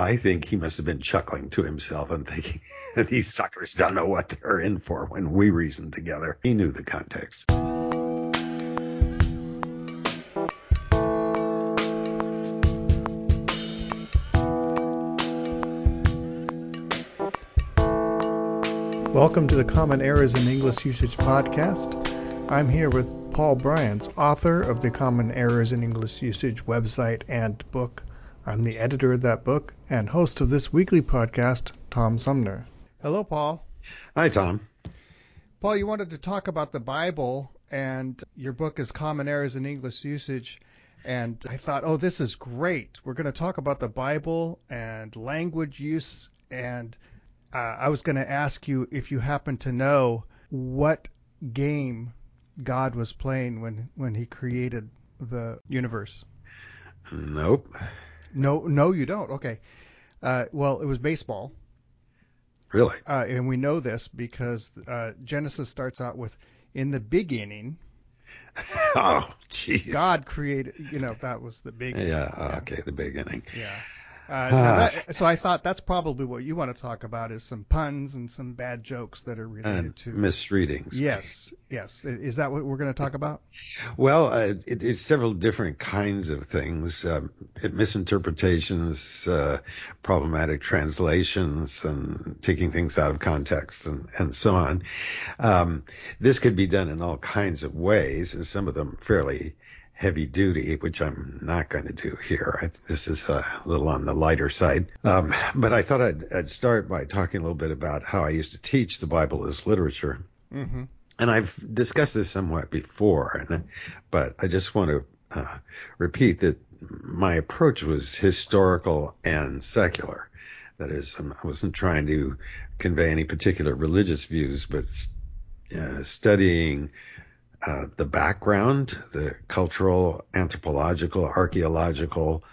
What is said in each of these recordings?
I think he must have been chuckling to himself and thinking, these suckers don't know what they're in for when we reason together. He knew the context. Welcome to the Common Errors in English Usage podcast. I'm here with Paul Brians, author of the Common Errors in English Usage website and book. I'm the editor of that book and host of this weekly podcast, Tom Sumner. Hello, Paul. Hi, Tom. Paul, you wanted to talk about the Bible, and your book is Common Errors in English Usage. And I thought, oh, this is great. We're going to talk about the Bible and language use and uh, I was going to ask you if you happen to know what game God was playing when when He created the universe. Nope. No, no, you don't. Okay. Uh, well, it was baseball. Really? Uh, and we know this because uh, Genesis starts out with, "In the beginning." oh, jeez. God created. You know, that was the big. Yeah. yeah. Okay, the beginning. Yeah. Uh, that, so I thought that's probably what you want to talk about is some puns and some bad jokes that are related to misreadings. Yes, yes. Is that what we're going to talk about? Well, uh, it, it's several different kinds of things: um, misinterpretations, uh, problematic translations, and taking things out of context, and, and so on. Um, this could be done in all kinds of ways, and some of them fairly heavy duty, which I'm not going to do here. I, this is a little on the lighter side. Um, but I thought I'd, I'd, start by talking a little bit about how I used to teach the Bible as literature. Mm-hmm. And I've discussed this somewhat before, and, but I just want to uh, repeat that my approach was historical and secular. That is, I wasn't trying to convey any particular religious views, but uh, studying uh, the background, the cultural, anthropological, archaeological,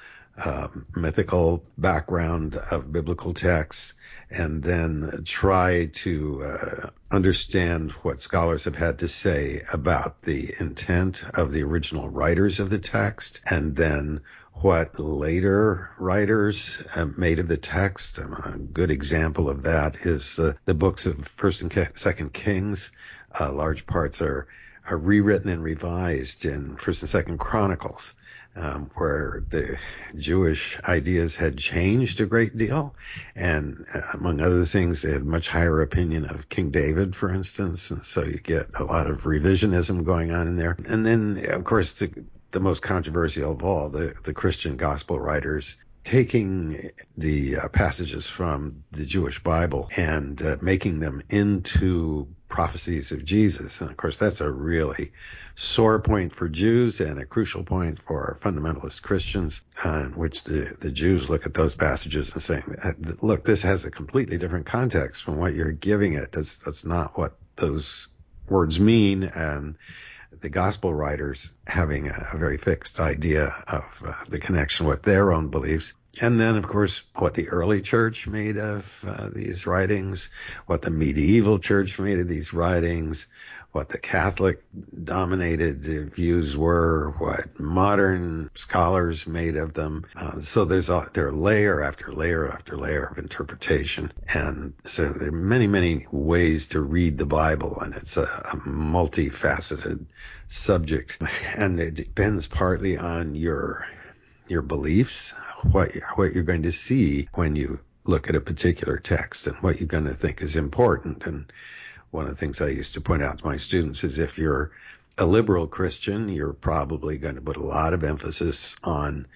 uh, mythical background of biblical texts, and then try to uh, understand what scholars have had to say about the intent of the original writers of the text, and then what later writers uh, made of the text. Um, a good example of that is uh, the books of First and Second Kings. Uh, large parts are are rewritten and revised in First and Second Chronicles, um, where the Jewish ideas had changed a great deal, and uh, among other things, they had much higher opinion of King David, for instance, and so you get a lot of revisionism going on in there. And then, of course, the the most controversial of all, the the Christian gospel writers taking the uh, passages from the Jewish Bible and uh, making them into prophecies of Jesus. And of course, that's a really sore point for Jews and a crucial point for fundamentalist Christians, uh, in which the, the Jews look at those passages and saying, uh, look, this has a completely different context from what you're giving it. That's, that's not what those words mean. And the gospel writers having a, a very fixed idea of uh, the connection with their own beliefs. And then, of course, what the early church made of uh, these writings, what the medieval church made of these writings, what the Catholic dominated views were, what modern scholars made of them. Uh, so there's a, there are layer after layer after layer of interpretation. And so there are many, many ways to read the Bible, and it's a, a multifaceted subject. And it depends partly on your your beliefs, what what you're going to see when you look at a particular text and what you're going to think is important. And one of the things I used to point out to my students is if you're a liberal Christian, you're probably going to put a lot of emphasis on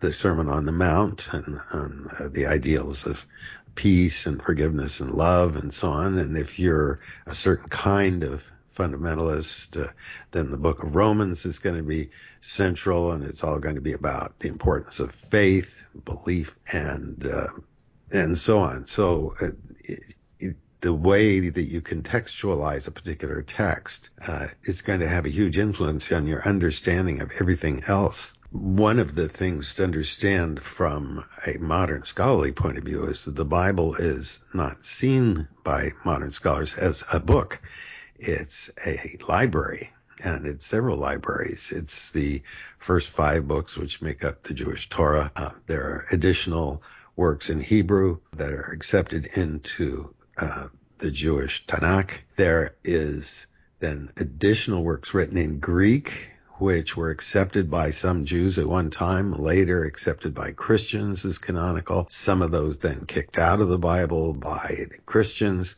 the Sermon on the Mount and on uh, the ideals of peace and forgiveness and love and so on. And if you're a certain kind of fundamentalist, uh, then the book of Romans is going to be central and it's all going to be about the importance of faith, belief, and, uh, and so on. So uh, it, it, the way that you contextualize a particular text uh, is going to have a huge influence on your understanding of everything else. One of the things to understand from a modern scholarly point of view is that the Bible is not seen by modern scholars as a book it's a library and it's several libraries. It's the first five books which make up the Jewish Torah. Uh, there are additional works in Hebrew that are accepted into uh, the Jewish Tanakh. There is then additional works written in Greek, which were accepted by some Jews at one time, later accepted by Christians as canonical. Some of those then kicked out of the Bible by the Christians.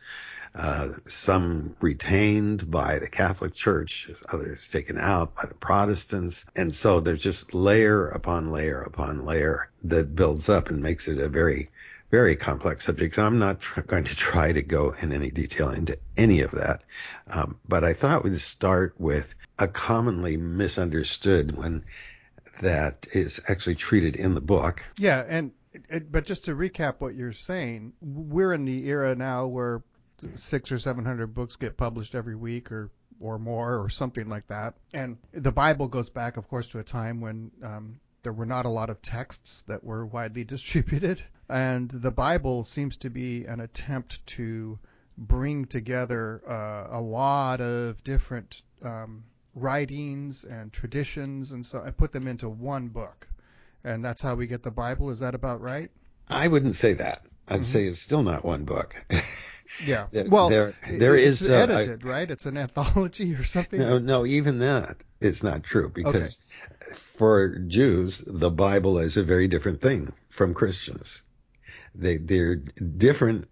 Uh, some retained by the Catholic Church, others taken out by the Protestants. And so there's just layer upon layer upon layer that builds up and makes it a very, very complex subject. I'm not tr- going to try to go in any detail into any of that. Um, but I thought we'd start with a commonly misunderstood one that is actually treated in the book. Yeah, and but just to recap what you're saying, we're in the era now where six or seven hundred books get published every week or or more or something like that. And the Bible goes back, of course, to a time when um, there were not a lot of texts that were widely distributed. And the Bible seems to be an attempt to bring together uh, a lot of different um, writings and traditions and so and put them into one book. And that's how we get the Bible. Is that about right? I wouldn't say that. I'd mm-hmm. say it's still not one book. Yeah. Well, there there it's is, uh, edited, I, right? It's an anthology or something. No, no, even that is not true because okay. for Jews, the Bible is a very different thing from Christians. They they're different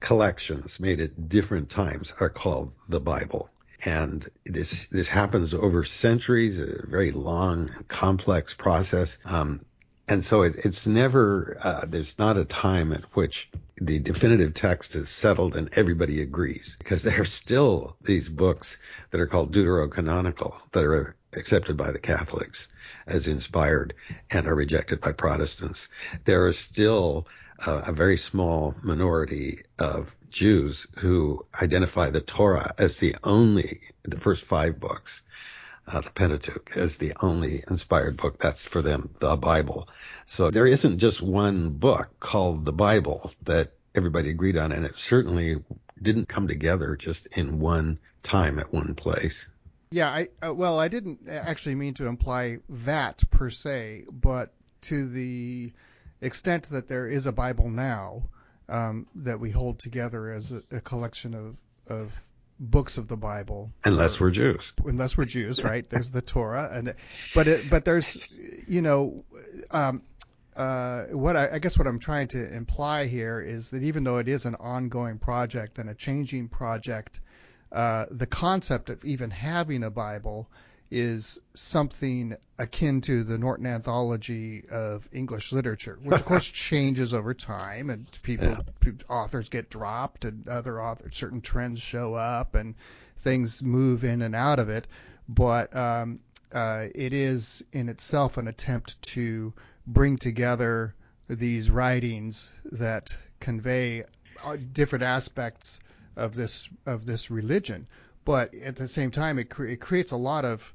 collections made at different times are called the Bible. And this this happens over centuries, a very long, complex process. Um, and so it, it's never, uh, there's not a time at which the definitive text is settled and everybody agrees because there are still these books that are called deuterocanonical that are accepted by the Catholics as inspired and are rejected by Protestants. There are still uh, a very small minority of Jews who identify the Torah as the only, the first five books uh, the Pentateuch as the only inspired book. That's for them, the Bible. So there isn't just one book called the Bible that everybody agreed on, and it certainly didn't come together just in one time at one place. Yeah, I uh, well, I didn't actually mean to imply that per se, but to the extent that there is a Bible now um, that we hold together as a, a collection of of books of the Bible. Unless we're Jews. Unless we're Jews, right? There's the Torah, and but it, but there's, you know, um, uh, what I, I guess what I'm trying to imply here is that even though it is an ongoing project and a changing project, uh, the concept of even having a Bible is something akin to the Norton Anthology of English Literature, which of course changes over time, and people yeah. authors get dropped, and other authors, certain trends show up, and things move in and out of it. But um, uh, it is in itself an attempt to bring together these writings that convey uh, different aspects of this of this religion but at the same time, it, cre- it creates a lot of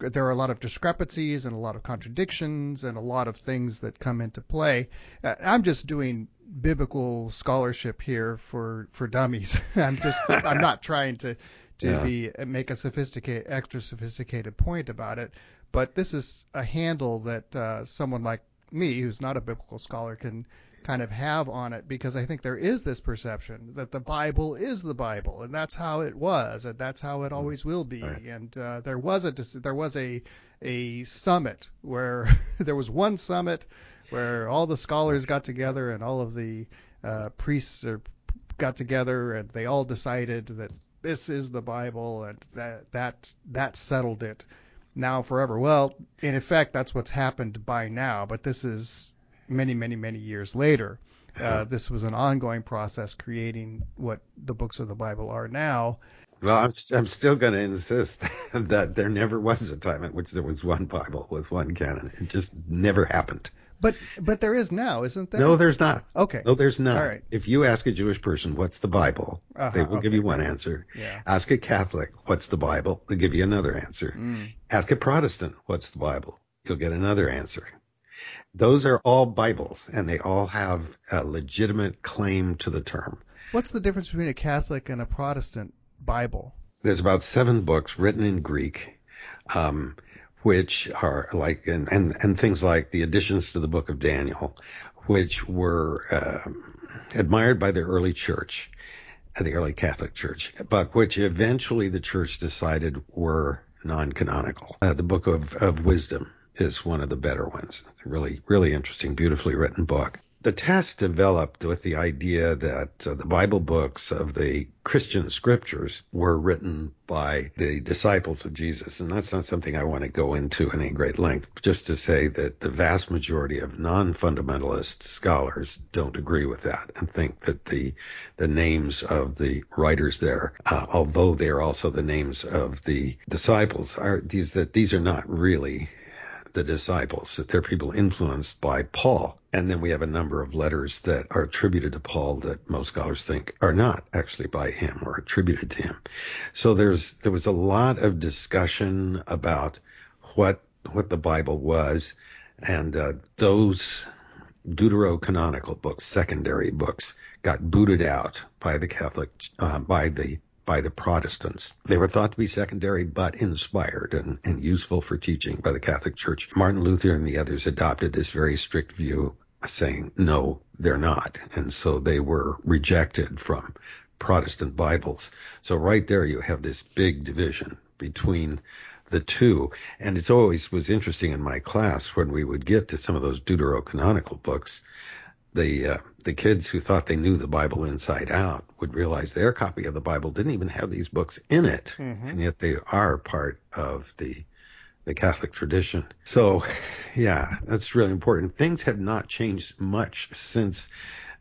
there are a lot of discrepancies and a lot of contradictions and a lot of things that come into play. Uh, I'm just doing biblical scholarship here for for dummies. I'm just I'm not trying to to yeah. be make a sophisticated extra sophisticated point about it, but this is a handle that uh, someone like me, who's not a biblical scholar, can kind of have on it because I think there is this perception that the Bible is the Bible and that's how it was and that's how it always will be. Right. And uh, there was a there was a a summit where there was one summit where all the scholars got together and all of the uh, priests are, got together and they all decided that this is the Bible and that that that settled it now forever. Well, in effect, that's what's happened by now, but this is many, many, many years later. Uh, this was an ongoing process creating what the books of the Bible are now. Well, I'm, I'm still going to insist that there never was a time in which there was one Bible with one canon. It just never happened. But but there is now, isn't there? No, there's not. Okay. No, there's not. All right. If you ask a Jewish person what's the Bible, uh-huh, they will okay. give you one answer. Yeah. Ask a Catholic what's the Bible, they'll give you another answer. Mm. Ask a Protestant what's the Bible, you'll get another answer. Those are all Bibles, and they all have a legitimate claim to the term. What's the difference between a Catholic and a Protestant Bible? There's about seven books written in Greek, um, which are like, and, and, and things like the additions to the book of Daniel, which were uh, admired by the early church, uh, the early Catholic Church, but which eventually the church decided were non-canonical. Uh, the Book of, of Wisdom is one of the better ones. Really, really interesting, beautifully written book the test developed with the idea that uh, the Bible books of the Christian scriptures were written by the disciples of Jesus. And that's not something I want to go into in any great length, just to say that the vast majority of non-fundamentalist scholars don't agree with that and think that the, the names of the writers there, uh, although they are also the names of the disciples, are these, that these are not really the disciples, that they're people influenced by Paul. And then we have a number of letters that are attributed to Paul that most scholars think are not actually by him or attributed to him. So there's, there was a lot of discussion about what, what the Bible was and, uh, those deuterocanonical books, secondary books, got booted out by the Catholic, uh, by the by the Protestants. They were thought to be secondary but inspired and, and useful for teaching by the Catholic Church. Martin Luther and the others adopted this very strict view saying, no, they're not. And so they were rejected from Protestant Bibles. So right there you have this big division between the two. And it's always was interesting in my class when we would get to some of those deuterocanonical books the uh, the kids who thought they knew the Bible inside out would realize their copy of the Bible didn't even have these books in it, mm-hmm. and yet they are part of the the Catholic tradition. So, yeah, that's really important. Things have not changed much since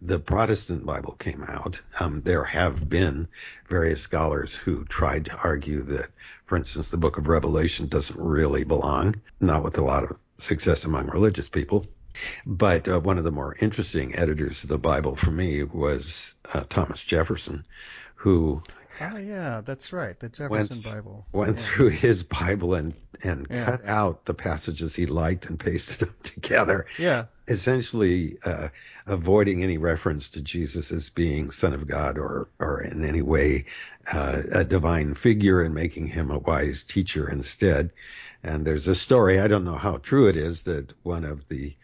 the Protestant Bible came out. Um, there have been various scholars who tried to argue that, for instance, the Book of Revelation doesn't really belong, not with a lot of success among religious people. But uh, one of the more interesting editors of the Bible for me was uh, Thomas Jefferson, who Oh yeah, that's right. The Jefferson went, Bible. Went yeah. through his Bible and and Yeah. cut out the passages he liked and pasted them together. Yeah. Essentially, uh, avoiding any reference to Jesus as being Son of God or or in any way uh, a divine figure, and making him a wise teacher instead. And there's a story. I don't know how true it is that one of the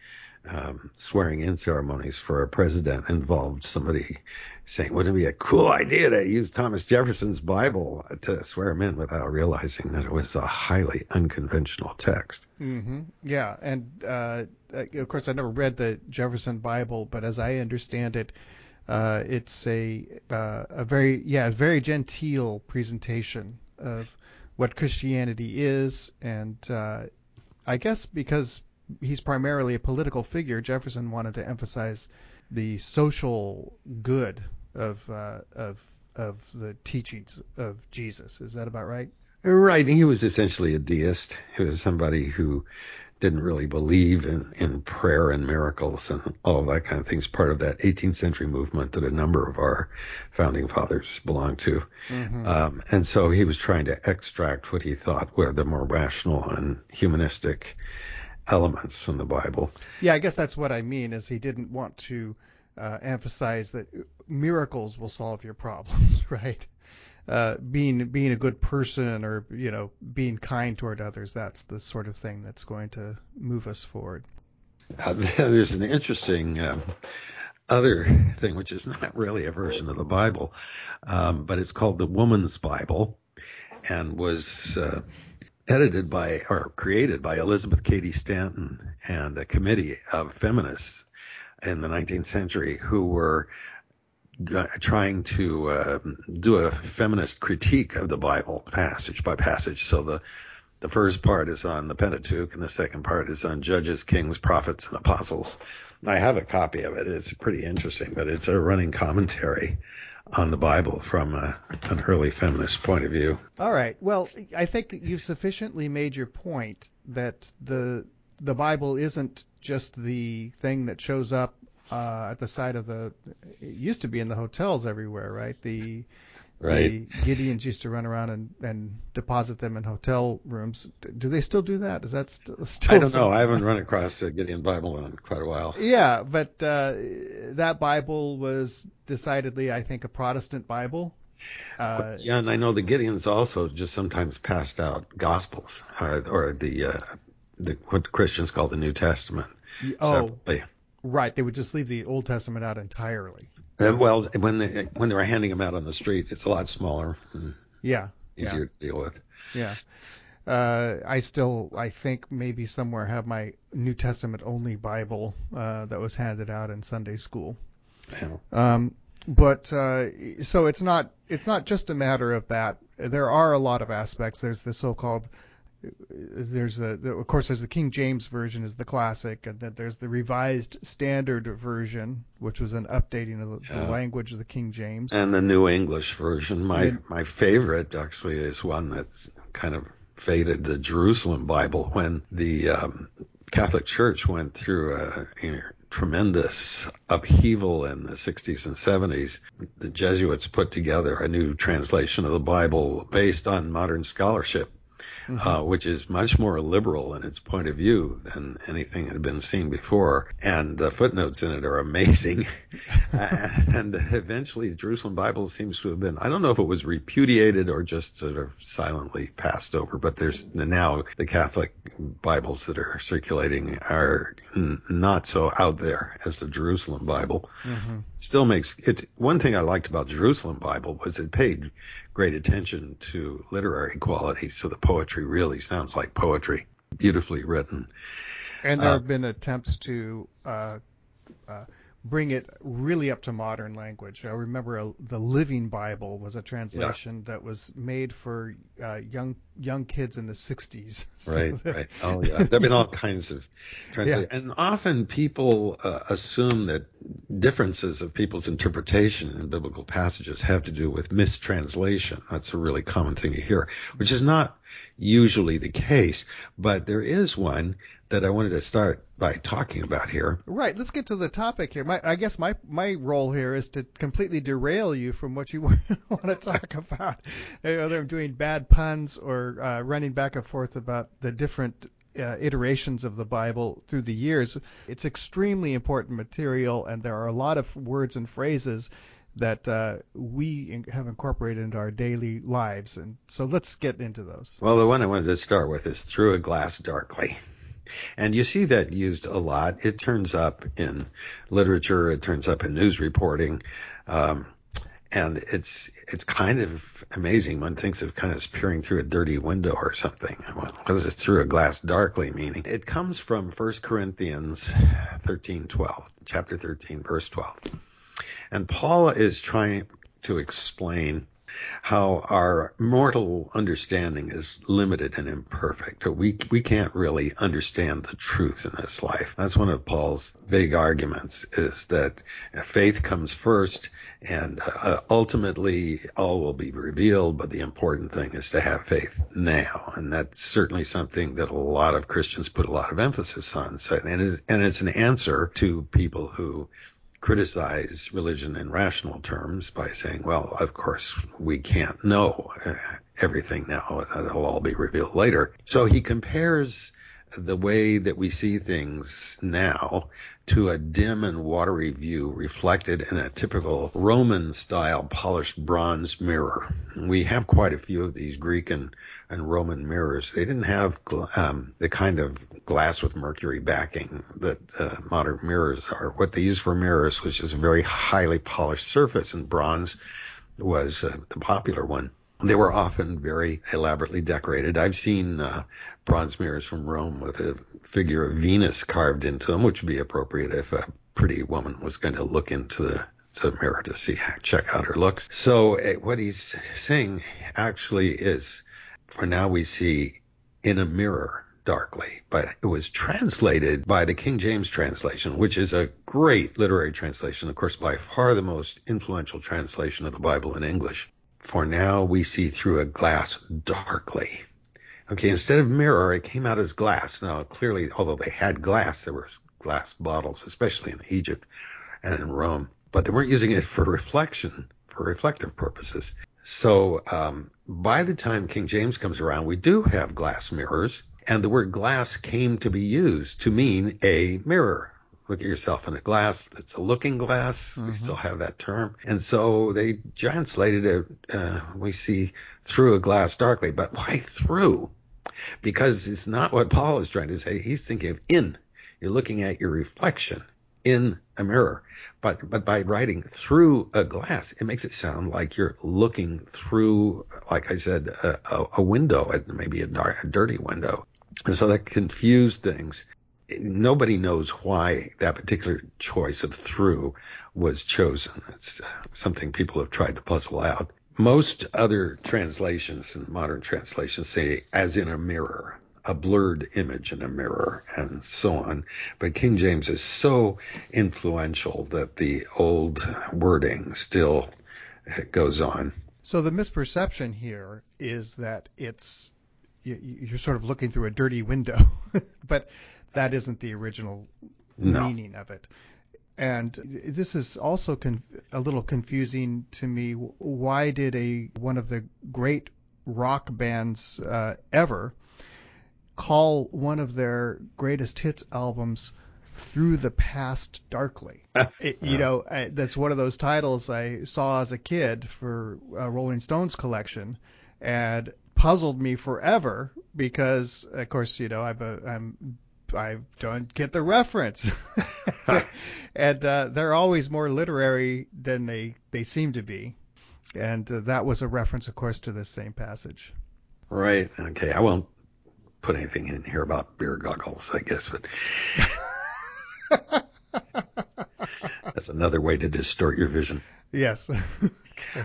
um, swearing in ceremonies for a president involved somebody saying, wouldn't it be a cool idea to use Thomas Jefferson's Bible to swear him in without realizing that it was a highly unconventional text? hmm Yeah, and uh, of course, I never read the Jefferson Bible, but as I understand it, uh, it's a uh, a very yeah very genteel presentation of what Christianity is, and uh, I guess because he's primarily a political figure, Jefferson wanted to emphasize the social good of uh, of of the teachings of Jesus. Is that about right? Right. He was essentially a deist. He was somebody who didn't really believe in, in prayer and miracles and all that kind of things, part of that 18th century movement that a number of our founding fathers belonged to. Mm-hmm. Um, and so he was trying to extract what he thought were the more rational and humanistic elements from the Bible. Yeah, I guess that's what I mean. Is he didn't want to uh, emphasize that miracles will solve your problems, right? Uh, being being a good person or you know being kind toward others that's the sort of thing that's going to move us forward. Uh, there's an interesting um, other thing, which is not really a version of the Bible, um, but it's called the Woman's Bible, and was uh, edited by or created by Elizabeth Cady Stanton and a committee of feminists in the 19th century who were trying to uh, do a feminist critique of the Bible passage by passage. So the the first part is on the Pentateuch, and the second part is on Judges, Kings, Prophets, and Apostles. I have a copy of it. It's pretty interesting, but it's a running commentary on the Bible from a, an early feminist point of view. All right. Well, I think you've sufficiently made your point that the the Bible isn't just the thing that shows up uh, at the side of the. It used to be in the hotels everywhere, right? The Right. the Gideons used to run around and, and deposit them in hotel rooms. Do they still do that? Is that st- still? I don't know. I haven't run across the Gideon Bible in quite a while. Yeah, but uh, that Bible was decidedly, I think, a Protestant Bible. Uh, Yeah, and I know the Gideons also just sometimes passed out Gospels or, or the, uh, the what Christians call the New Testament. oh, separately. Right. They would just leave the Old Testament out entirely. Uh, well, when they when they were handing them out on the street, it's a lot smaller, and Yeah. easier Yeah. to deal with. Yeah. Uh, I still, I think maybe somewhere have my New Testament only Bible uh, that was handed out in Sunday school. Yeah. Um, but uh, so it's not it's not just a matter of that. There are a lot of aspects. There's the so-called there's a the, of course there's the King James version is the classic, and then there's the Revised Standard version, which was an updating of the, the language of the King James. And the New English version, my Yeah. my favorite actually is one that's kind of faded, the Jerusalem Bible, when the um, Catholic Church went through a, a tremendous upheaval in the 60s and 70s. The Jesuits put together a new translation of the Bible based on modern scholarship. Uh, mm-hmm. which is much more liberal in its point of view than anything had been seen before. And the footnotes in it are amazing. Uh, and eventually, the Jerusalem Bible seems to have been, I don't know if it was repudiated or just sort of silently passed over, but there's now the Catholic Bibles that are circulating are n- not so out there as the Jerusalem Bible. Mm-hmm. Still makes it, one thing I liked about Jerusalem Bible was it paid great attention to literary quality, so the poetry really sounds like poetry, beautifully written. And there Uh, have been attempts to uh, uh, bring it really up to modern language. I remember a, the Living Bible was a translation that was made for uh, young young kids in the 60s. So Right, that- right. Oh, yeah. There've been all kinds of translations, and often people uh, assume that differences of people's interpretation in biblical passages have to do with mistranslation. That's a really common thing you hear, which is not usually the case, but there is one that I wanted to start by talking about here. Right. Let's get to the topic here. My, I guess my my role here is to completely derail you from what you want to talk about. Whether I'm doing bad puns or uh, running back and forth about the different uh, iterations of the Bible through the years, it's extremely important material, and there are a lot of words and phrases that uh, we have incorporated into our daily lives. And so let's get into those. Well, the one I wanted to start with is through a glass darkly. And you see that used a lot. It turns up in literature. It turns up in news reporting. Um, and it's, it's kind of amazing. One thinks of kind of peering through a dirty window or something. What is it through a glass darkly meaning? It comes from 1 Corinthians 13, 12, chapter 13, verse 12. And Paul is trying to explain how our mortal understanding is limited and imperfect. We we can't really understand the truth in this life. That's one of Paul's big arguments is that faith comes first and uh, ultimately all will be revealed, but the important thing is to have faith now. And that's certainly something that a lot of Christians put a lot of emphasis on. So, and, it is, and it's an answer to people who criticize religion in rational terms by saying, well, of course, we can't know uh, everything now. It'll all be revealed later. So he compares the way that we see things now to a dim and watery view reflected in a typical Roman style polished bronze mirror. We have quite a few of these Greek and, and Roman mirrors. They didn't have um, the kind of glass with mercury backing that uh, modern mirrors are. What they used for mirrors was just a very highly polished surface, and bronze was uh, the popular one. They were often very elaborately decorated. I've seen uh, bronze mirrors from Rome with a figure of Venus carved into them, which would be appropriate if a pretty woman was going to look into the, to the mirror to see, check out her looks. So uh, what he's saying actually is, for now we see in a mirror darkly, but it was translated by the King James translation, which is a great literary translation, of course, by far the most influential translation of the Bible in English. For now we see through a glass darkly. Okay, instead of mirror, it came out as glass. Now, clearly, although they had glass, there were glass bottles, especially in Egypt and in Rome, but they weren't using it for reflection, for reflective purposes. So, um, by the time King James comes around, we do have glass mirrors, and the word glass came to be used to mean a mirror. Look at yourself in a glass. It's a looking glass. We still have that term. And so they translated it, uh, we see through a glass darkly. But why through? Because it's not what Paul is trying to say. He's thinking of in. You're looking at your reflection in a mirror. But but by writing through a glass, it makes it sound like you're looking through, like I said, a, a window, maybe a, dark, a dirty window. And so that confused things. Nobody knows why that particular choice of through was chosen. It's uh, something people have tried to puzzle out. Most other translations and modern translations say as in a mirror a blurred image in a mirror and so on. But King James is so influential that the old wording still goes on. So the misperception here is that it's you're sort of looking through a dirty window, but that isn't the original no. meaning of it. And this is also con- a little confusing to me. Why did a one of the great rock bands uh, ever call one of their greatest hits albums through the past darkly. it, you know, I, that's one of those titles I saw as a kid for a Rolling Stones collection, and puzzled me forever because, of course, you know, I'm a, I'm I don't get the reference, and uh, they're always more literary than they they seem to be, and uh, that was a reference, of course, to this same passage. Right. Okay. I won't put anything in here about beer goggles, I guess, but that's another way to distort your vision. Yes.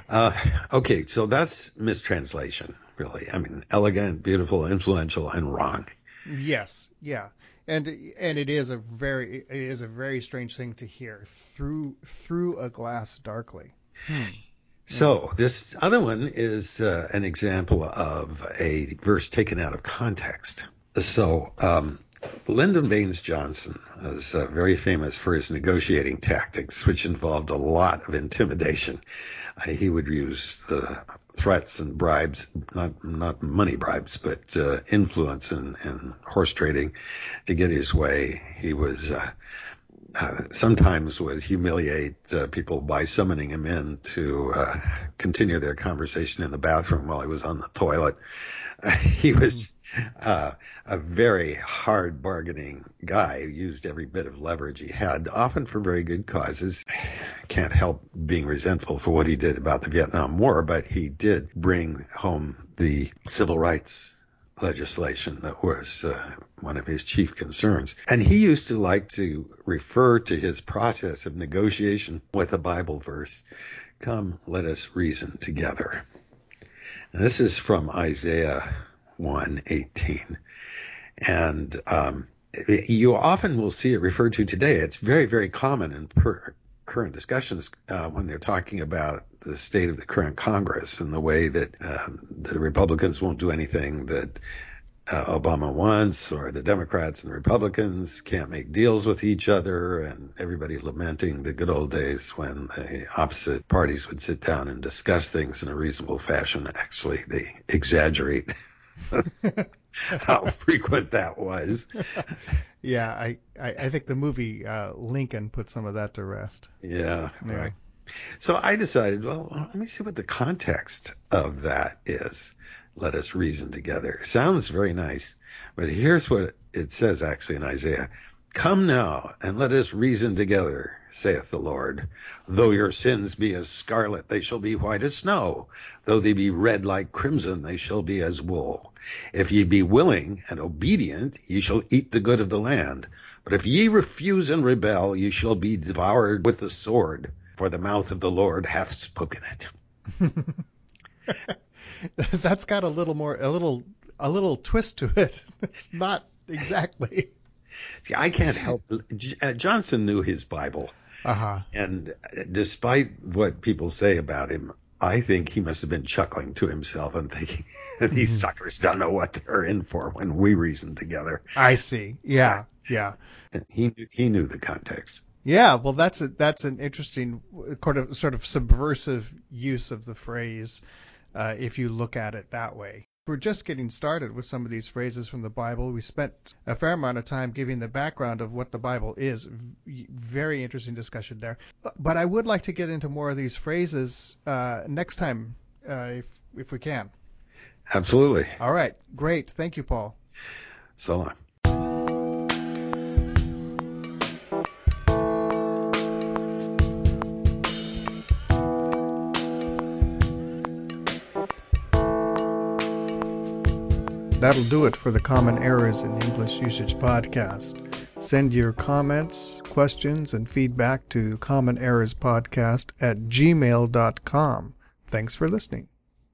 uh, okay, so that's mistranslation, really. I mean, elegant, beautiful, influential, and wrong. Yes, yeah, and and it is a very it is a very strange thing to hear through through a glass darkly. Hmm. So this other one is uh, an example of a verse taken out of context. So um, Lyndon Baines Johnson is uh, very famous for his negotiating tactics, which involved a lot of intimidation. He would use the threats and bribes, not not money bribes, but uh, influence and, and horse trading to get his way. He was uh, uh, sometimes would humiliate uh, people by summoning him in to uh, continue their conversation in the bathroom while he was on the toilet. he was uh, a very hard bargaining guy who used every bit of leverage he had, often for very good causes. Can't help being resentful for what he did about the Vietnam War, but he did bring home the civil rights legislation that was uh, one of his chief concerns. And he used to like to refer to his process of negotiation with a Bible verse Come, let us reason together. And this is from Isaiah 1:18. And um, you often will see it referred to today. It's very, very common in per- current discussions uh, when they're talking about the state of the current Congress and the way that um, the Republicans won't do anything that uh, Obama wants, or the Democrats and Republicans can't make deals with each other, and everybody lamenting the good old days when the opposite parties would sit down and discuss things in a reasonable fashion. Actually, they exaggerate. how frequent that was. yeah, I, I, I, think the movie uh, Lincoln put some of that to rest. Yeah, anyway. right. So I decided, well, let me see what the context of that is. Let us reason together. Sounds very nice, but here's what it says actually in Isaiah. Come now and let us reason together, saith the Lord. Though your sins be as scarlet, they shall be white as snow. Though they be red like crimson, they shall be as wool. If ye be willing and obedient, ye shall eat the good of the land. But if ye refuse and rebel, ye shall be devoured with the sword for the mouth of the Lord hath spoken it. That's got a little more, a little, a little twist to it. It's not exactly. See, I can't help. Uh, Johnson knew his Bible, uh-huh. and despite what people say about him, I think he must have been chuckling to himself and thinking, "These mm-hmm. suckers don't know what they're in for when we reason together." I see. Yeah, yeah. He he knew the context. Yeah, well, that's a, that's an interesting sort of sort of subversive use of the phrase, uh, if you look at it that way. We're just getting started with some of these phrases from the Bible. We spent a fair amount of time giving the background of what the Bible is. Very interesting discussion there. But I would like to get into more of these phrases uh, next time, uh, if if we can. Absolutely. All right. Great. Thank you, Paul. So long. That'll do it for the Common Errors in English Usage podcast. Send your comments, questions, and feedback to Common Errors Podcast at gmail.com. Thanks for listening.